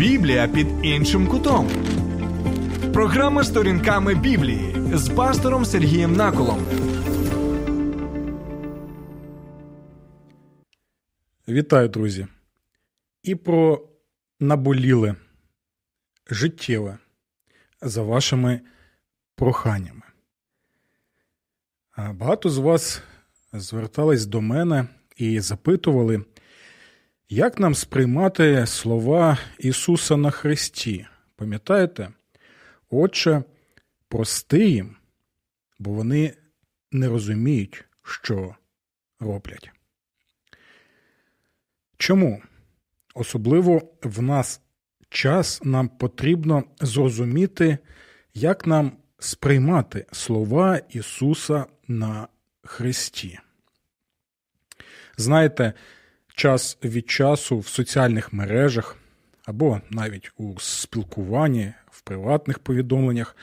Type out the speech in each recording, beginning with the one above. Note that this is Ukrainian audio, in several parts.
Біблія під іншим кутом. Програма сторінками Біблії з пастором Сергієм Наколом. Вітаю, друзі. І про наболіле життєве за вашими проханнями. Багато з вас звертались до мене і запитували, як нам сприймати слова Ісуса на Христі? Пам'ятаєте? Отче, прости їм, бо вони не розуміють, що роблять. Чому? Особливо в нас час нам потрібно зрозуміти, як нам сприймати слова Ісуса на Христі. Знаєте, час від часу в соціальних мережах або навіть у спілкуванні в приватних повідомленнях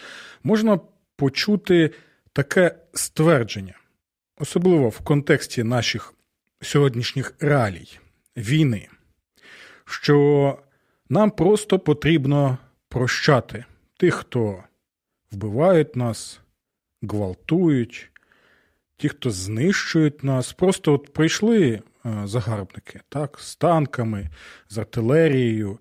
можна почути таке ствердження, особливо в контексті наших сьогоднішніх реалій війни, що нам просто потрібно прощати тих, хто вбивають нас, гвалтують, ті, хто знищують нас, просто от прийшли загарбники, так, з танками, з артилерією,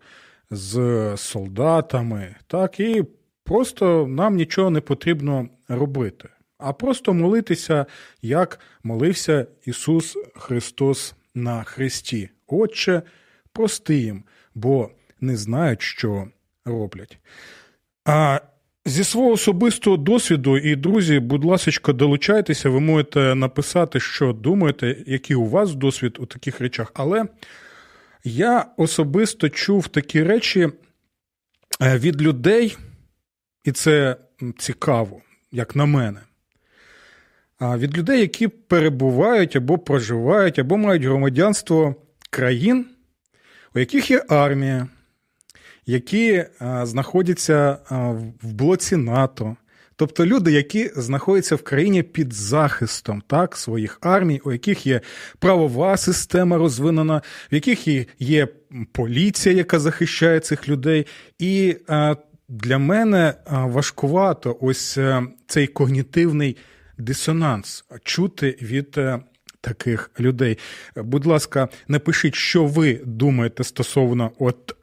з солдатами, так, і просто нам нічого не потрібно робити, а просто молитися, як молився Ісус Христос на Христі. Отче, прости їм, бо не знають, що роблять. А Зі свого особистого досвіду і друзі, будь ласка, долучайтеся, ви можете написати, що думаєте, який у вас досвід у таких речах. Але я особисто чув такі речі е, від людей, і це цікаво, як на мене. Від людей, які перебувають або проживають, або мають громадянство країн, у яких є армія, які знаходяться в блоці НАТО. Тобто люди, які знаходяться в країні під захистом так, своїх армій, у яких є правова система розвинена, в яких є поліція, яка захищає цих людей. І для мене важкувато ось е, цей когнітивний дисонанс чути від е, таких людей. Будь ласка, напишіть, що ви думаєте стосовно от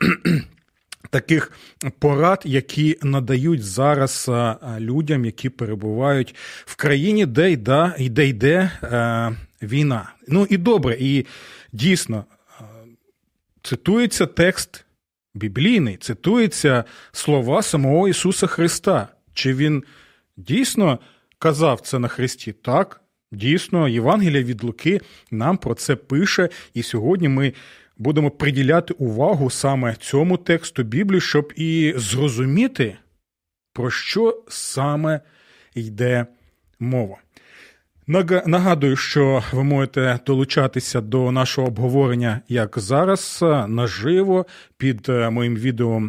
таких порад, які надають зараз людям, які перебувають в країні, де йде, йде, йде е, війна. Ну і добре, і дійсно цитується текст біблійний, цитується слова самого Ісуса Христа. Чи він дійсно казав це на Христі? Так, дійсно, Євангелія від Луки нам про це пише, і сьогодні ми будемо приділяти увагу саме цьому тексту Біблії, щоб і зрозуміти, про що саме йде мова. Нагадую, що ви можете долучатися до нашого обговорення як зараз наживо під е, моїм відео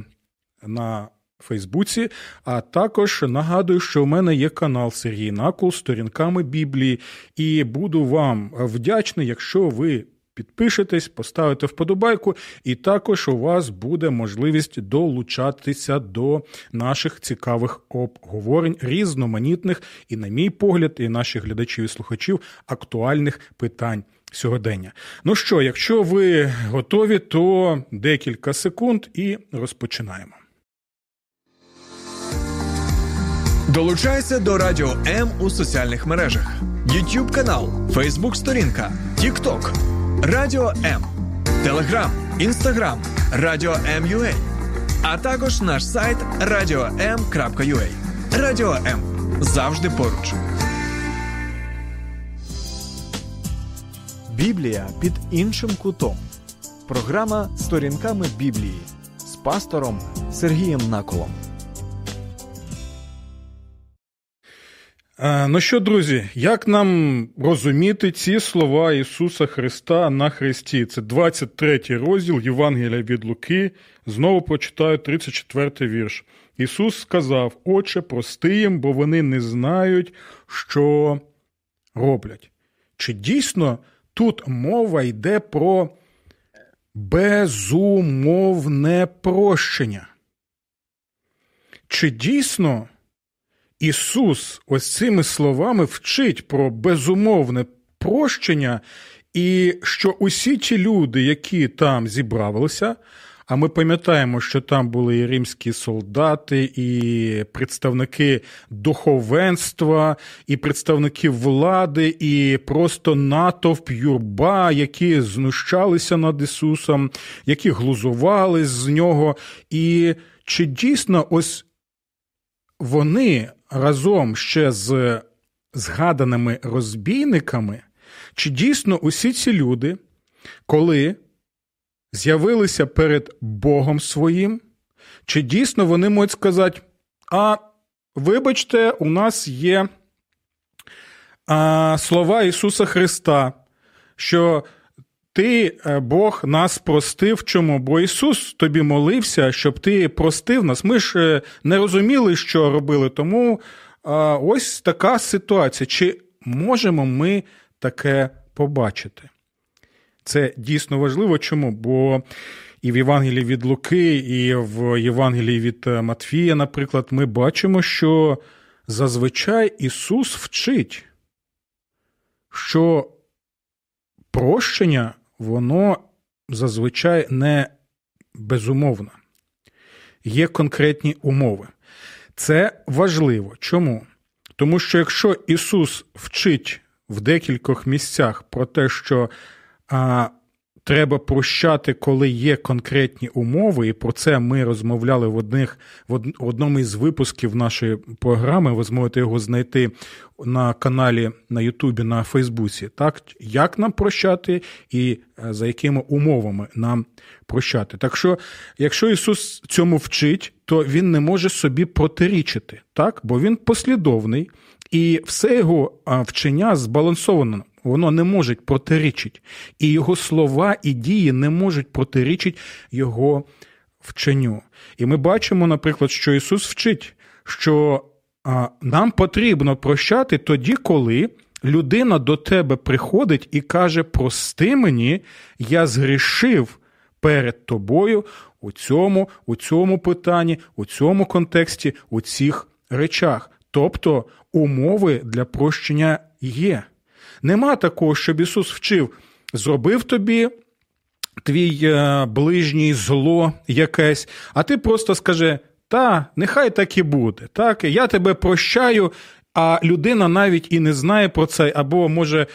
на Фейсбуці, а також нагадую, що у мене є канал Сергій Накул з сторінками Біблії, і буду вам вдячний, якщо ви підпишетесь, поставите вподобайку, і також у вас буде можливість долучатися до наших цікавих обговорень, різноманітних і, на мій погляд, і наших глядачів і слухачів актуальних питань. Сьогодення. Ну що, якщо ви готові, то декілька секунд і розпочинаємо. Долучайся до Радіо М у соціальних мережах: YouTube канал, Facebook сторінка, TikTok. Радіо М, Телеграм, Інстаграм, Радіо М.Ю.А. а також наш сайт radio.m.ua. Радіо М завжди поруч. Біблія під іншим кутом. Програма сторінками Біблії з пастором Сергієм Наколом. Ну що, друзі, як нам розуміти ці слова Ісуса Христа на Христі? Це 23 розділ Євангелія від Луки. Знову прочитаю 34 вірш. Ісус сказав: Отче, прости їм, бо вони не знають, що роблять. Чи дійсно тут мова йде про безумовне прощення. Чи дійсно Ісус ось цими словами вчить про безумовне прощення, і що усі ті люди, які там зібралися, а ми пам'ятаємо, що там були і римські солдати, і представники духовенства, і представники влади, і просто натовп юрба, які знущалися над Ісусом, які глузували з нього. І чи дійсно ось вони разом ще з згаданими розбійниками, чи дійсно усі ці люди, коли з'явилися перед Богом своїм, чи дійсно вони можуть сказати, а вибачте, у нас є а, слова Ісуса Христа, що ти, е, Бог, нас простив чому? Бо Ісус тобі молився, щоб ти простив нас. Ми ж е, не розуміли, що робили. Тому а, ось така ситуація. Чи можемо ми таке побачити? Це дійсно важливо. Чому? Бо і в Євангелії від Луки, і в Євангелії від е, Матфія, наприклад, ми бачимо, що зазвичай Ісус вчить, що прощення, воно зазвичай не безумовно. Є конкретні умови. Це важливо. Чому? Тому що якщо Ісус вчить в декількох місцях про те, що а, треба прощати, коли є конкретні умови, і про це ми розмовляли в одних в одному із випусків нашої програми. Ви зможете його знайти на каналі на Ютубі, на Фейсбуці. Так, як нам прощати і е, за якими умовами нам прощати. Так що, якщо Ісус цьому вчить, то Він не може собі протирічити, так? бо Він послідовний. І все його вчення збалансовано воно не може протирічити. І його слова і дії не можуть протирічити його вченню. І ми бачимо, наприклад, що Ісус вчить, що нам потрібно прощати тоді, коли людина до тебе приходить і каже: Прости мені, я згрішив перед тобою у цьому, у цьому питанні, у цьому контексті, у цих речах. Тобто умови для прощення є. Нема такого, щоб Ісус вчив, зробив тобі твій е, ближній зло якесь, а ти просто скажи, та, нехай так і буде. Так, Я тебе прощаю, а людина навіть і не знає про це, або може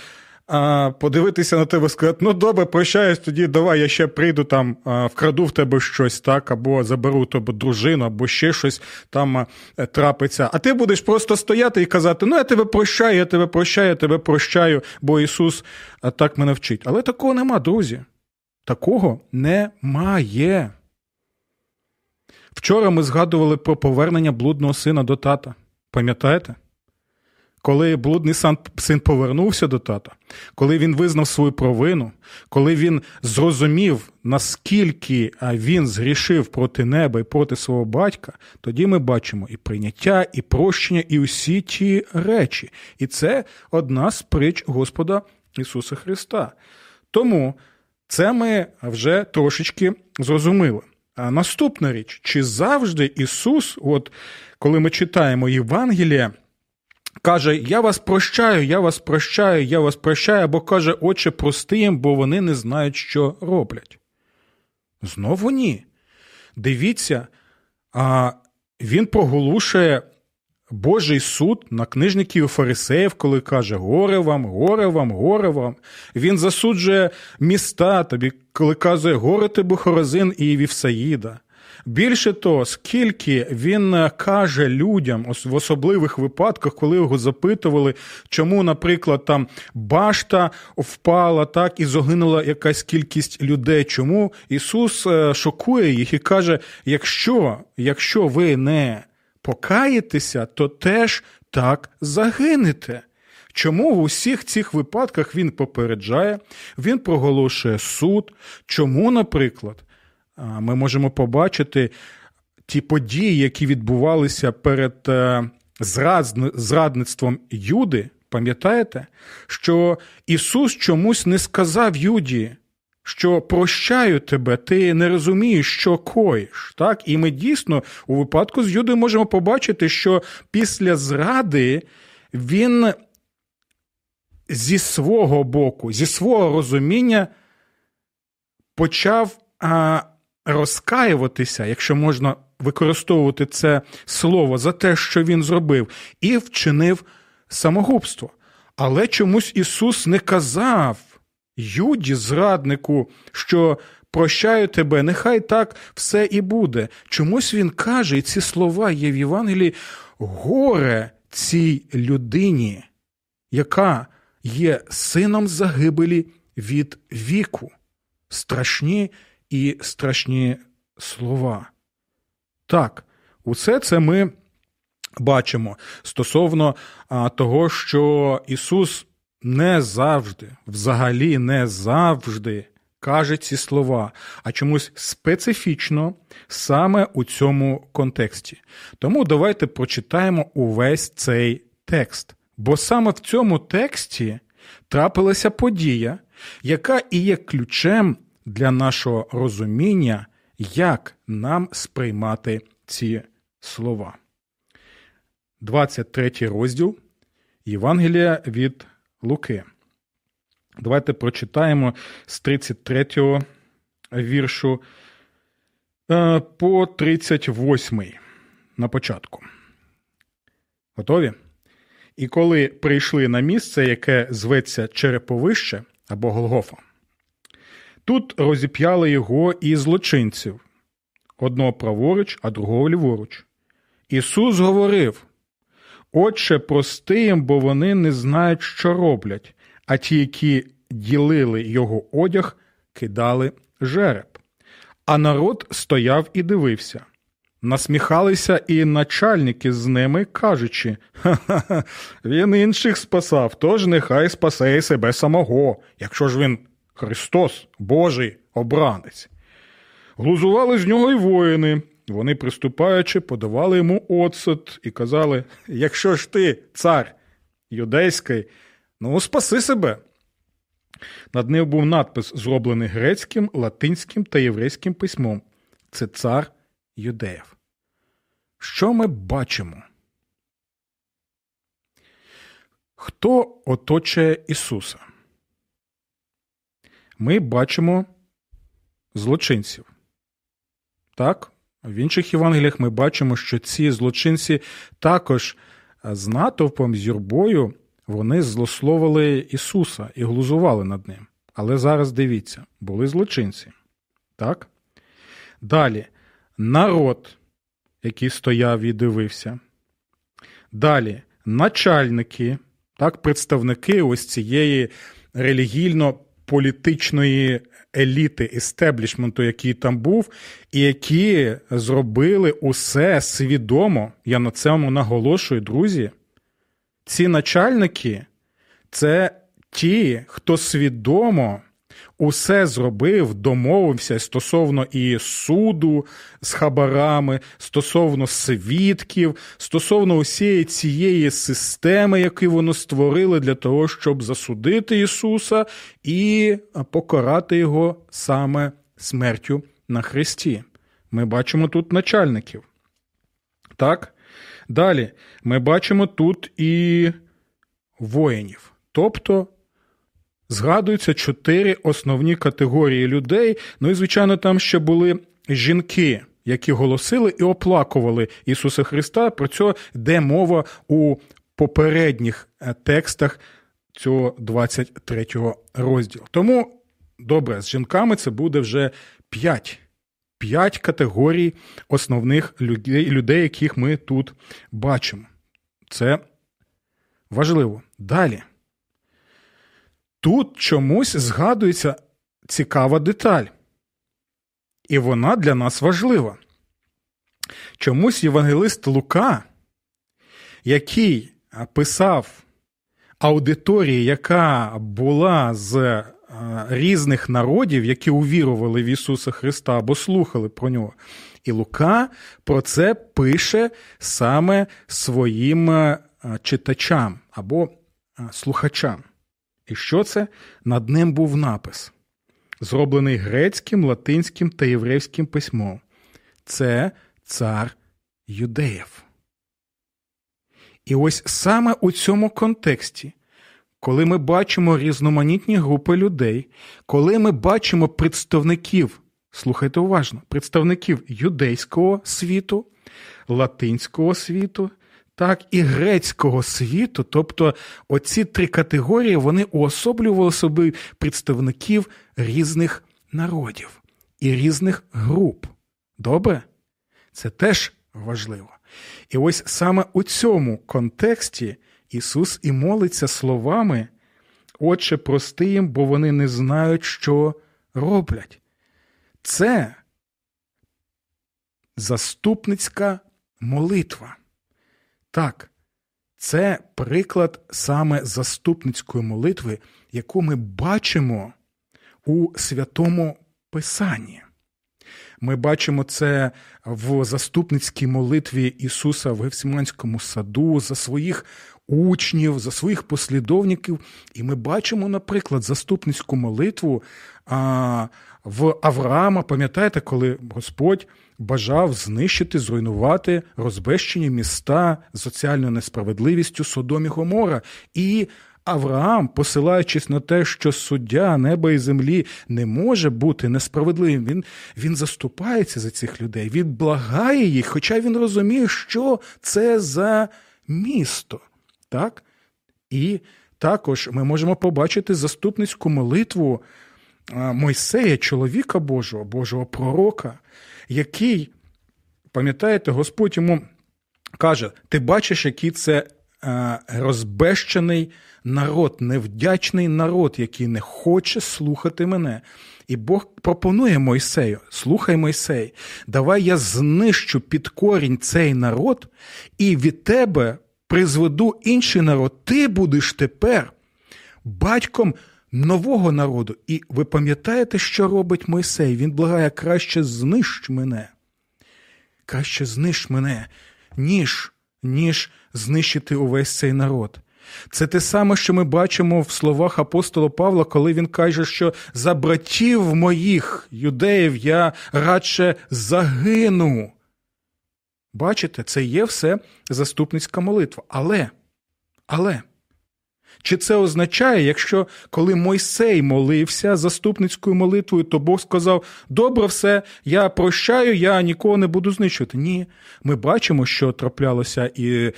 а, подивитися на тебе і сказати, ну добре, прощаюсь, тоді давай я ще прийду там, а, вкраду в тебе щось, так, або заберу тебе дружину, або ще щось там а, трапиться. А ти будеш просто стояти і казати: Ну, я тебе прощаю, я тебе прощаю, я тебе прощаю, бо Ісус так мене вчить. Але такого нема, друзі. Такого немає. Вчора ми згадували про повернення блудного сина до тата. Пам'ятаєте? Коли блудний син повернувся до тата, коли він визнав свою провину, коли він зрозумів, наскільки він згрішив проти неба і проти свого батька, тоді ми бачимо і прийняття, і прощення, і усі ті речі. І це одна з притч Господа Ісуса Христа. Тому це ми вже трошечки зрозуміли. А наступна річ, чи завжди Ісус, от коли ми читаємо Євангелія, Каже, я вас прощаю, я вас прощаю, я вас прощаю, або каже, Отче, прости їм, бо вони не знають, що роблять. Знову ні. Дивіться, а він проголошує Божий суд на книжників і фарисеїв, коли каже: Горе вам, горе вам, горе вам. Він засуджує міста тобі, коли каже, горе тобі Хорозин і Вівсаїда. Більше того, скільки він е, каже людям в особливих випадках, коли його запитували, чому, наприклад, там башта впала так і загинула якась кількість людей. Чому Ісус е, шокує їх і каже: якщо, якщо ви не покаєтеся, то теж так загинете. Чому в усіх цих випадках він попереджає, він проголошує суд? Чому, наприклад, ми можемо побачити ті події, які відбувалися перед е, зрадництвом Юди. Пам'ятаєте, що Ісус чомусь не сказав Юді, що прощаю тебе, ти не розумієш, що коїш. Так? І ми дійсно у випадку з Юдою можемо побачити, що після зради він зі свого боку, зі свого розуміння почав а, розкаюватися, якщо можна використовувати це слово за те, що він зробив, і вчинив самогубство. Але чомусь Ісус не казав Юді, зраднику, що прощаю тебе, нехай так все і буде. Чомусь він каже, і ці слова є в Євангелії горе цій людині, яка є сином загибелі від віку. Страшні і страшні слова. Так, усе це ми бачимо стосовно того, що Ісус не завжди, взагалі не завжди каже ці слова, а чомусь специфічно саме у цьому контексті. Тому давайте прочитаємо увесь цей текст. Бо саме в цьому тексті трапилася подія, яка і є ключем для нашого розуміння, як нам сприймати ці слова. 23 розділ Євангелія від Луки. Давайте прочитаємо з 33 віршу е, по 38 на початку. Готові? І коли прийшли на місце, яке зветься Череповище або Голгофа, тут розіп'яли його і злочинців одного праворуч, а другого ліворуч. Ісус говорив: Отче, прости їм, бо вони не знають, що роблять, а ті, які ділили його одяг, кидали жереб. А народ стояв і дивився. Насміхалися і начальники з ними, кажучи ха-ха, він інших спасав, тож нехай спасе і себе самого, якщо ж він Христос, Божий обранець. Глузували з нього й воїни. Вони, приступаючи, подавали йому оцет і казали: Якщо ж ти, цар юдейський, ну спаси себе. Над ним був надпис, зроблений грецьким, латинським та єврейським письмом. Це цар юдеїв. Що ми бачимо? Хто оточує Ісуса? Ми бачимо злочинців. Так? В інших Євангеліях ми бачимо, що ці злочинці також з натовпом, з юрбою, вони злословили Ісуса і глузували над ним. Але зараз дивіться, були злочинці. Так? Далі народ, який стояв і дивився. Далі начальники, так, представники ось цієї релігійно-політичної еліти естеблішменту, який там був, і які зробили усе свідомо. Я на цьому наголошую, друзі. Ці начальники це ті, хто свідомо усе зробив, домовився стосовно і суду з хабарами, стосовно свідків, стосовно усієї цієї системи, яку вони створили для того, щоб засудити Ісуса і покарати Його саме смертю на Христі. Ми бачимо тут начальників. Так? Далі ми бачимо тут і воїнів. Тобто згадуються чотири основні категорії людей. Ну і, звичайно, там ще були жінки, які голосили і оплакували Ісуса Христа. Про це йде мова у попередніх е, текстах цього 23 розділу. Тому добре, з жінками це буде вже п'ять. П'ять категорій основних людей, людей, яких ми тут бачимо. Це важливо. Далі. Тут чомусь згадується цікава деталь, і вона для нас важлива. Чомусь євангелист Лука, який писав аудиторії, яка була з різних народів, які увірували в Ісуса Христа або слухали про нього. І Лука про це пише саме своїм читачам або слухачам. І що це? Над ним був напис. зроблений грецьким, латинським та єврейським письмом. Це цар юдеїв. І ось саме у цьому контексті, коли ми бачимо різноманітні групи людей, коли ми бачимо представників, слухайте уважно, представників юдейського світу, латинського світу, так і грецького світу, тобто оці три категорії вони уособлювали собі представників різних народів і різних груп. Добре? Це теж важливо. І ось саме у цьому контексті Ісус і молиться словами, Отче, прости їм, бо вони не знають, що роблять. Це заступницька молитва. Так, це приклад саме заступницької молитви, яку ми бачимо у святому Писанні. Ми бачимо це в заступницькій молитві Ісуса в Гефсиманському саду за своїх учнів, за своїх послідовників. І ми бачимо, наприклад, заступницьку молитву в Авраама. Пам'ятаєте, коли Господь бажав знищити, зруйнувати розбещені міста з соціальною несправедливістю Содом і Гомора. І Авраам, посилаючись на те, що суддя неба і землі не може бути несправедливим, він він заступається за цих людей, він благає їх, хоча він розуміє, що це за місто. Так? І також ми можемо побачити заступницьку молитву Мойсея, чоловіка Божого, Божого пророка, який, пам'ятаєте, Господь йому каже: ти бачиш, який це розбещений народ, невдячний народ, який не хоче слухати мене. І Бог пропонує Мойсею: слухай Мойсей, давай я знищу під корінь цей народ, і від тебе призведу інший народ. Ти будеш тепер батьком нового народу. І ви пам'ятаєте, що робить Мойсей? Він благає краще знищ мене. Краще знищ мене, ніж, ніж знищити увесь цей народ. Це те саме, що ми бачимо в словах апостола Павла, коли він каже, що за братів моїх юдеїв я радше загину. Бачите, це є все заступницька молитва. Але, але, чи це означає, якщо коли Мойсей молився заступницькою молитвою, то Бог сказав: добре, все, я прощаю, я нікого не буду знищувати? Ні, ми бачимо, що траплялося і е,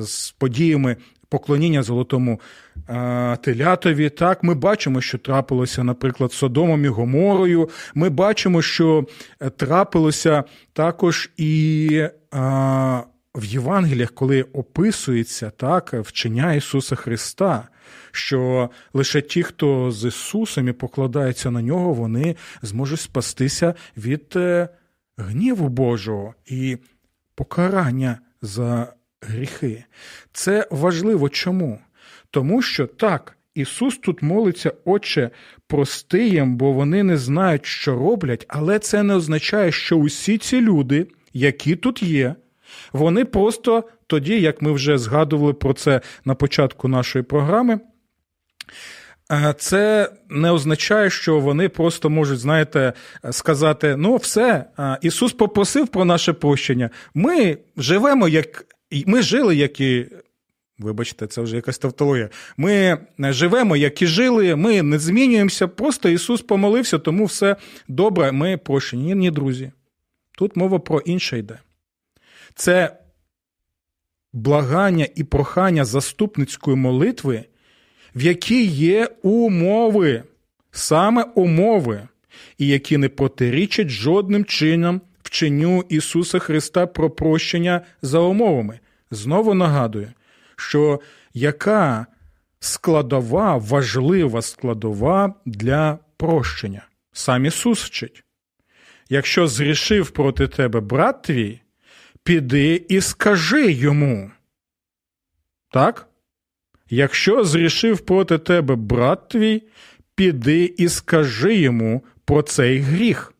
з подіями поклоніння золотому е, телятові. Так, ми бачимо, що трапилося, наприклад, Содомом і Гоморою. Ми бачимо, що е, трапилося також і. Е, в Євангеліях, коли описується так, вчення Ісуса Христа, що лише ті, хто з Ісусом і покладається на нього, вони зможуть спастися від гніву Божого і покарання за гріхи. Це важливо чому? Тому що так, Ісус тут молиться, Отче, прости їм, бо вони не знають, що роблять, але це не означає, що усі ці люди, які тут є, вони просто тоді, як ми вже згадували про це на початку нашої програми. Е, це не означає, що вони просто можуть, знаєте, сказати: ну, все, е, Ісус попросив про наше прощення. Ми живемо як ми жили, як і. Вибачте, це вже якась тавтологія. Ми живемо, як і жили, ми не змінюємося. Просто Ісус помолився, тому все добре, ми прощені. Ні, ні, друзі. Тут мова про інше йде. Це благання і прохання заступницької молитви, в якій є умови, саме умови, і які не протирічать жодним чином вченню Ісуса Христа про прощення за умовами. Знову нагадую, що яка складова, важлива складова для прощення? Сам Ісус вчить. Якщо зрішив проти тебе брат твій, піди і скажи йому. Так? Якщо зрішив проти тебе брат твій, піди і скажи йому про цей гріх.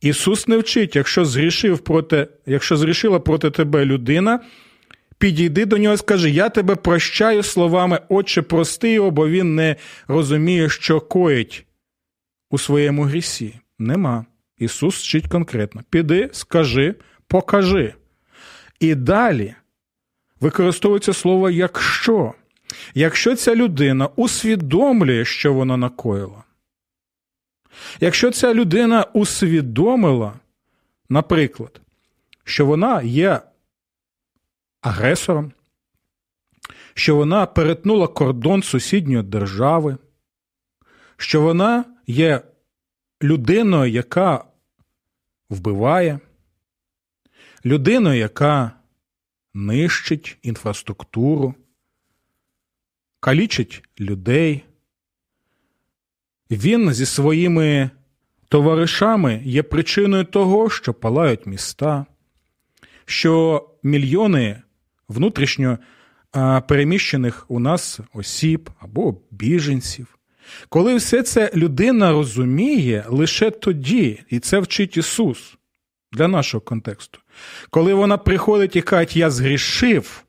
Ісус не вчить, якщо зрішив проти, якщо зрішила проти тебе людина, підійди до нього і скажи: Я тебе прощаю словами, Отче, прости його, бо він не розуміє, що коїть. у своєму грісі? Нема. Ісус вчить конкретно: піди, скажи, покажи. І далі використовується слово якщо. Якщо ця людина усвідомлює, що вона накоїла, якщо ця людина усвідомила, наприклад, що вона є агресором, що вона перетнула кордон сусідньої держави, що вона є людиною, яка вбиває, людиною, яка нищить інфраструктуру, калічить людей. Він зі своїми товаришами є причиною того, що палають міста, що мільйони внутрішньо переміщених у нас осіб або біженців. Коли все це людина розуміє лише тоді, і це вчить Ісус для нашого контексту, коли вона приходить і каже, я згрішив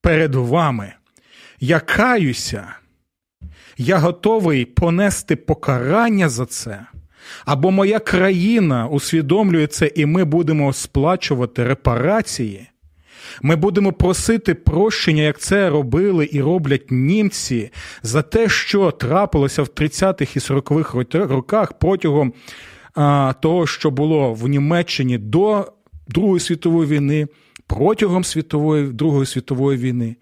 перед вами, я каюся, я готовий понести покарання за це. Або моя країна усвідомлює це, і ми будемо сплачувати репарації. Ми будемо просити прощення, як це робили і роблять німці, за те, що трапилося в 30-х і 40-х роках протягом того, що було в Німеччині до Другої світової війни, протягом світової Другої світової війни.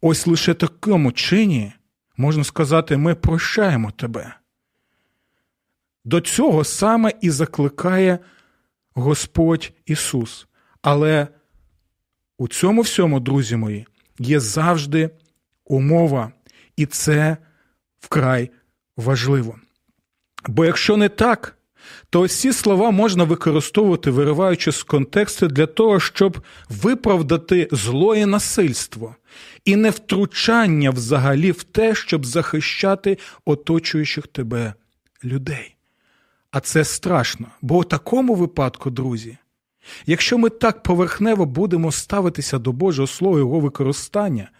Ось лише такому чині можна сказати, ми прощаємо тебе. До цього саме і закликає Господь Ісус. Але у цьому всьому, друзі мої, є завжди умова, і це вкрай важливо. Бо якщо не так, то ось ці слова можна використовувати, вириваючи з контексту для того, щоб виправдати злоє насильство і невтручання взагалі в те, щоб захищати оточуючих тебе людей. А це страшно, бо у такому випадку, друзі, якщо ми так поверхнево будемо ставитися до Божого Слова його використання,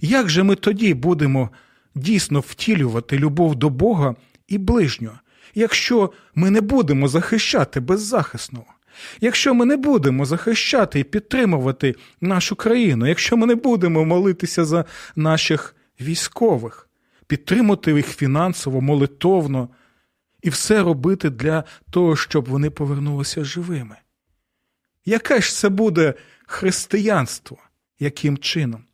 як же ми тоді будемо дійсно втілювати любов до Бога і ближнього, якщо ми не будемо захищати беззахисного? Якщо ми не будемо захищати і підтримувати нашу країну, якщо ми не будемо молитися за наших військових, підтримати їх фінансово, молитовно і все робити для того, щоб вони повернулися живими. Яке ж це буде християнство? Яким чином?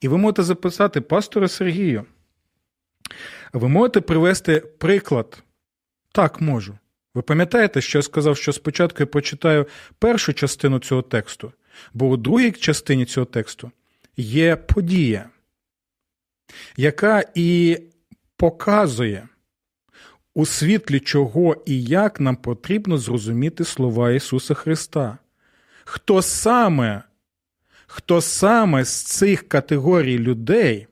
І ви можете записати пастора Сергію. Ви можете привести приклад. Так можу. Ви пам'ятаєте, що я сказав, що спочатку я прочитаю першу частину цього тексту, бо у другій частині цього тексту є подія, яка і показує, у світлі чого і як нам потрібно зрозуміти слова Ісуса Христа. Хто саме, хто саме з цих категорій людей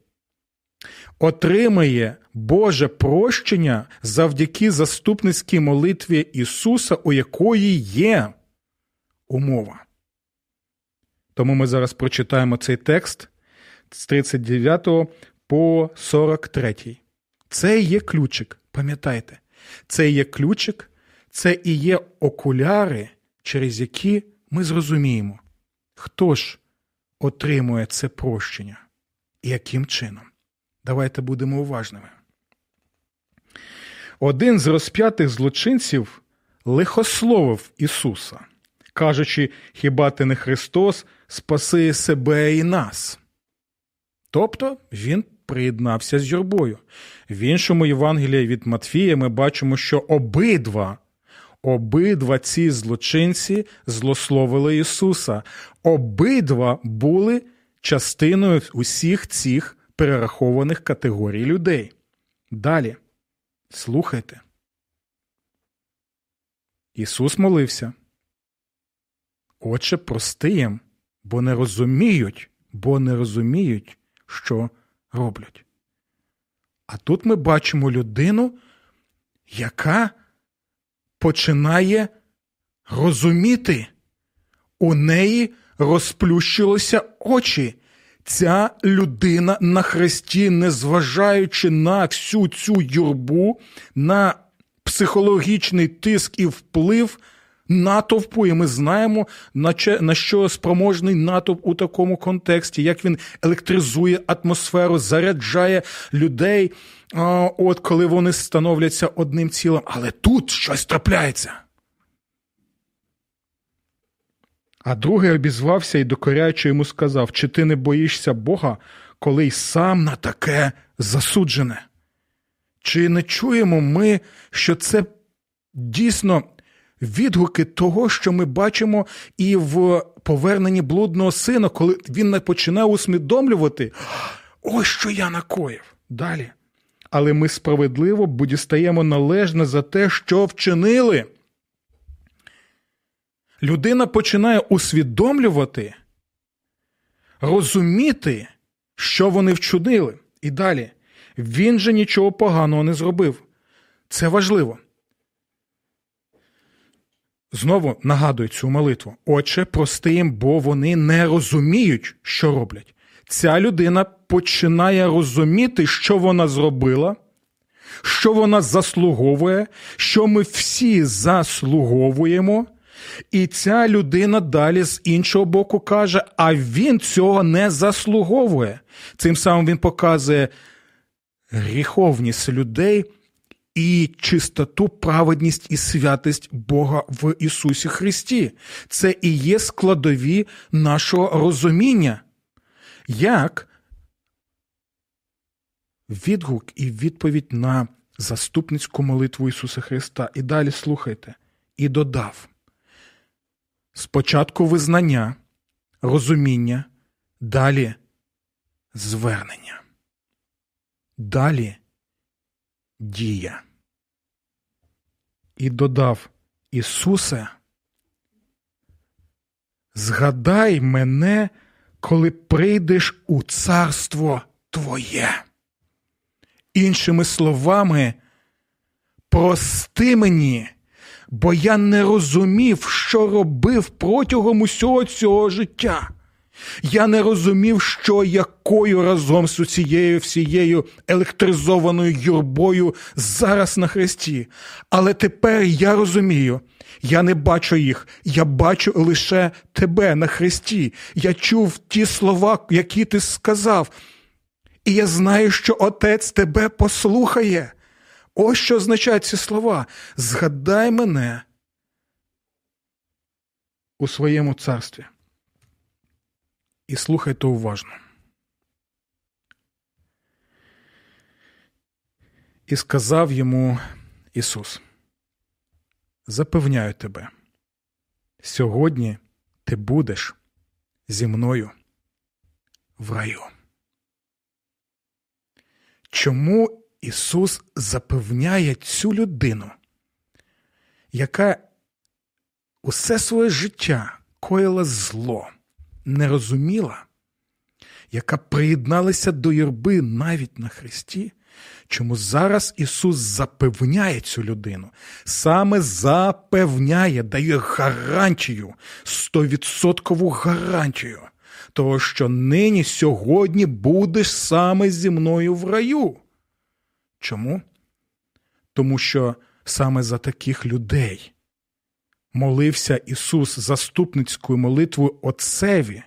отримає Боже прощення завдяки заступницькій молитві Ісуса, у якої є умова. Тому ми зараз прочитаємо цей текст з 39 по 43. Це є ключик, пам'ятайте, це є ключик, це і є окуляри, через які ми зрозуміємо, хто ж отримує це прощення і яким чином. Давайте будемо уважними. Один з розп'ятих злочинців лихословив Ісуса, кажучи, хіба ти не Христос спаси себе і нас. Тобто він приєднався з юрбою. В іншому Євангелії від Матфія ми бачимо, що обидва. Обидва ці злочинці злословили Ісуса, обидва були частиною усіх цих перерахованих категорій людей. Далі. Слухайте. Ісус молився. Отче, прости їм, бо не розуміють, бо не розуміють, що роблять. А тут ми бачимо людину, яка починає розуміти, у неї розплющилися очі. Ця людина на хресті, незважаючи на всю цю юрбу, на психологічний тиск і вплив натовпу, і ми знаємо, на що спроможний натовп у такому контексті, як він електризує атмосферу, заряджає людей, от коли вони становляться одним цілим. Але тут щось трапляється. А другий обізвався і докоряючи йому сказав: Чи ти не боїшся Бога, коли й сам на таке засуджене? Чи не чуємо ми, що це дійсно відгуки того, що ми бачимо і в поверненні блудного сина, коли він не починає усвідомлювати, ось що я накоїв далі. Але ми справедливо будістаємо належне за те, що вчинили. Людина починає усвідомлювати, розуміти, що вони вчинили. І далі. Він же нічого поганого не зробив. Це важливо. Знову нагадую цю молитву. Отче, прости їм, бо вони не розуміють, що роблять. Ця людина починає розуміти, що вона зробила, що вона заслуговує, що ми всі заслуговуємо. І ця людина далі з іншого боку каже: а він цього не заслуговує. Цим самим він показує гріховність людей і чистоту, праведність і святість Бога в Ісусі Христі. Це і є складові нашого розуміння. Як відгук і відповідь на заступницьку молитву Ісуса Христа. І далі слухайте, і додав спочатку визнання, розуміння, далі звернення. Далі дія. І додав Ісусе, згадай мене, коли прийдеш у царство Твоє. Іншими словами, прости мені, бо я не розумів, що робив протягом усього цього життя. Я не розумів, що якою разом з цією всією електризованою юрбою зараз на хресті. Але тепер я розумію, я не бачу їх, я бачу лише тебе на хресті. Я чув ті слова, які ти сказав. І я знаю, що Отець тебе послухає. Ось що означають ці слова. Згадай мене у своєму царстві. І слухайте уважно. І сказав йому Ісус: Запевняю тебе, сьогодні ти будеш зі мною в раю. Чому Ісус запевняє цю людину, яка усе своє життя коїла зло? не розуміла, яка приєдналася до юрби навіть на Христі, чому зараз Ісус запевняє цю людину, саме запевняє, дає гарантію, стовідсоткову гарантію, того, що нині сьогодні будеш саме зі мною в раю. Чому? Тому що саме за таких людей молився Ісус заступницькою молитвою Отцеві,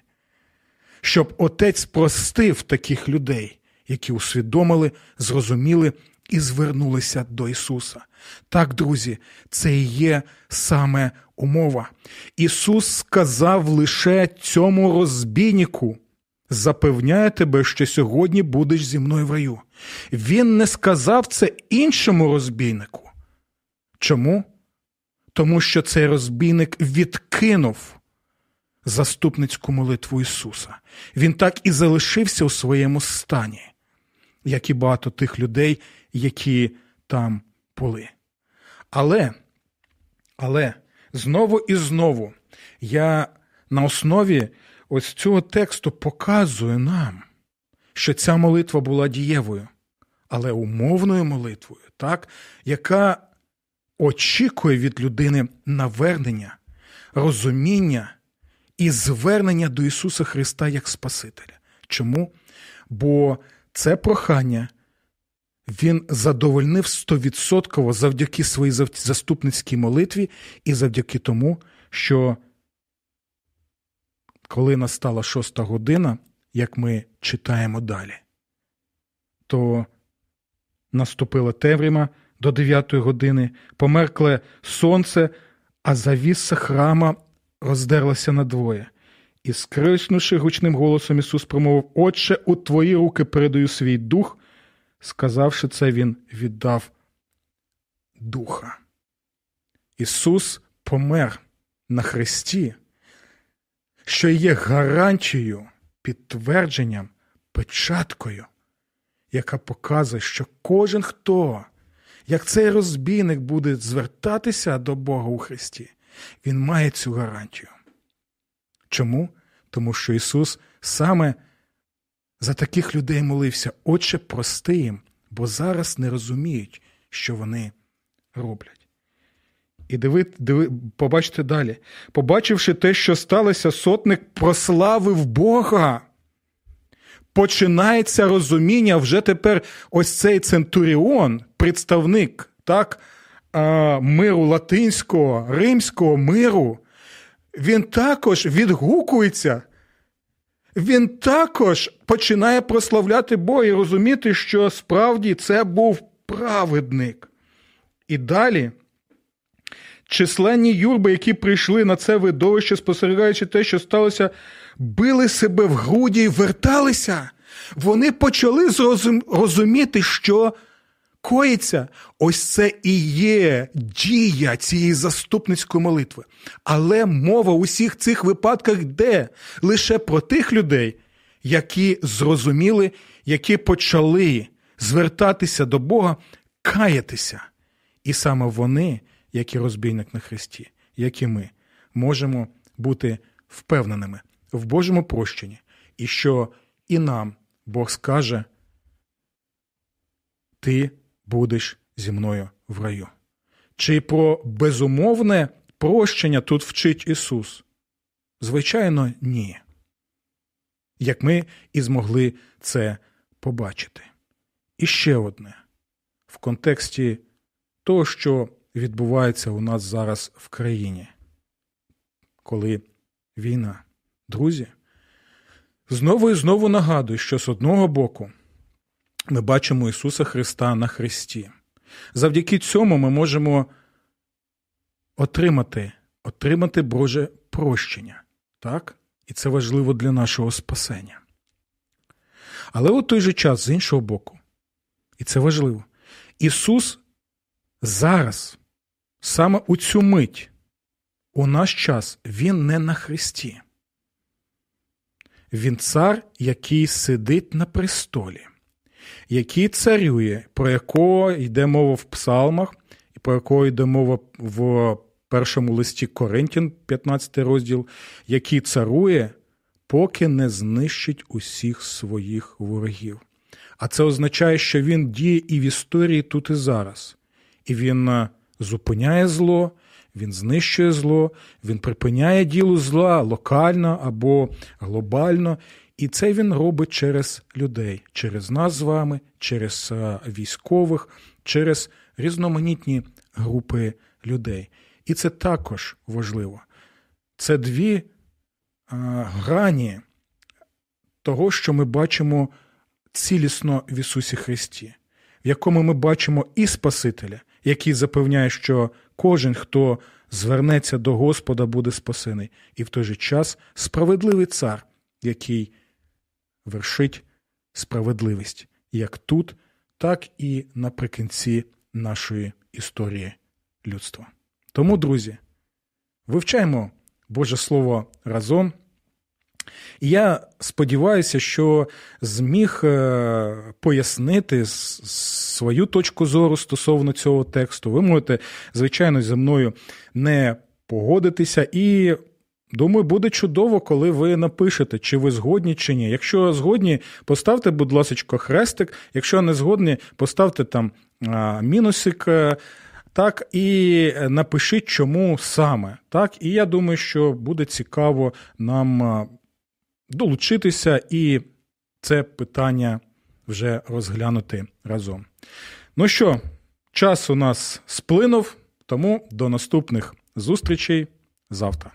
щоб Отець простив таких людей, які усвідомили, зрозуміли і звернулися до Ісуса. Так, друзі, це і є саме умова. Ісус сказав лише цьому розбійнику. Запевняю тебе, що сьогодні будеш зі мною в раю. Він не сказав це іншому розбійнику. Чому? тому що цей розбійник відкинув заступницьку молитву Ісуса. Він так і залишився у своєму стані, як і багато тих людей, які там були. Але, але знову і знову я на основі ось цього тексту показую нам, що ця молитва була дієвою, але умовною молитвою, так, яка очікує від людини навернення, розуміння і звернення до Ісуса Христа як Спасителя. Чому? Бо це прохання він задовольнив стовідсотково завдяки своїй заступницькій молитві і завдяки тому, що коли настала шоста година, як ми читаємо далі, то наступила темрява до дев'ятої години, померкле сонце, а завіса храма роздерлася надвоє. І, скриснувши гучним голосом, Ісус промовив: Отче, у твої руки передаю свій дух. Сказавши це, Він віддав духа. Ісус помер на Христі, що є гарантією, підтвердженням, печаткою, яка показує, що кожен хто, як цей розбійник буде звертатися до Бога у Христі, він має цю гарантію. Чому? Тому що Ісус саме за таких людей молився, Отче, прости їм, бо зараз не розуміють, що вони роблять. І диви, диви, побачте далі. Побачивши те, що сталося, сотник прославив Бога. Починається розуміння вже тепер ось цей центуріон, представник так, миру латинського, римського миру, він також відгукується. Він також починає прославляти Бога і розуміти, що справді це був праведник. І далі численні юрби, які прийшли на це видовище, спостерігаючи те, що сталося, били себе в груді і верталися. Вони почали розуміти, що коїться, ось це і є дія цієї заступницької молитви. Але мова у всіх цих випадках йде лише про тих людей, які зрозуміли, які почали звертатися до Бога, каятися. І саме вони, як і розбійник на Христі, як і ми, можемо бути впевненими в Божому прощенні, і що і нам Бог скаже, ти будеш зі мною в раю. Чи про безумовне прощення тут вчить Ісус? Звичайно, ні. Як ми і змогли це побачити. І ще одне в контексті того, що відбувається у нас зараз в країні, коли війна, друзі, знову і знову нагадую, що з одного боку ми бачимо Ісуса Христа на Христі. Завдяки цьому ми можемо отримати отримати Боже прощення. Так? І це важливо для нашого спасення. Але у той же час, з іншого боку, і це важливо, Ісус зараз, саме у цю мить, у наш час, Він не на Христі. Він цар, який сидить на престолі який царює, про якого йде мова в псалмах, і про якого йде мова в першому листі Коринтян, 15 розділ, який царує, поки не знищить усіх своїх ворогів. А це означає, що він діє і в історії тут і зараз. І він е, зупиняє зло, він знищує зло, він припиняє діло зла локально або глобально, і це він робить через людей, через нас з вами, через е, військових, через різноманітні групи людей. І це також важливо. Це дві а, е, грані того, що ми бачимо цілісно в Ісусі Христі, в якому ми бачимо і Спасителя, який запевняє, що кожен, хто звернеться до Господа, буде спасений, і в той же час справедливий цар, який вершить справедливість як тут, так і наприкінці нашої історії людства. Тому, друзі, вивчаємо Боже Слово разом. Я сподіваюся, що зміг е, пояснити свою точку зору стосовно цього тексту. Ви можете, звичайно, зі мною не погодитися і Думаю, буде чудово, коли ви напишете, чи ви згодні, чи ні. Якщо згодні, поставте, будь ласка, хрестик. Якщо не згодні, поставте там мінусик. Е, так, і напишіть, чому саме. Так, І я думаю, що буде цікаво нам долучитися і це питання вже розглянути разом. Ну що, час у нас сплинув, тому до наступних зустрічей завтра.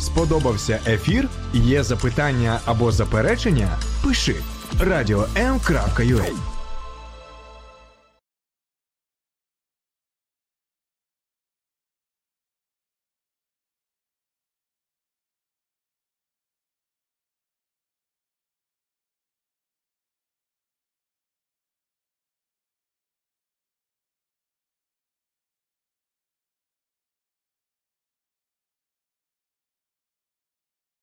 Сподобався ефір? Є запитання або заперечення? Пиши радіом.ua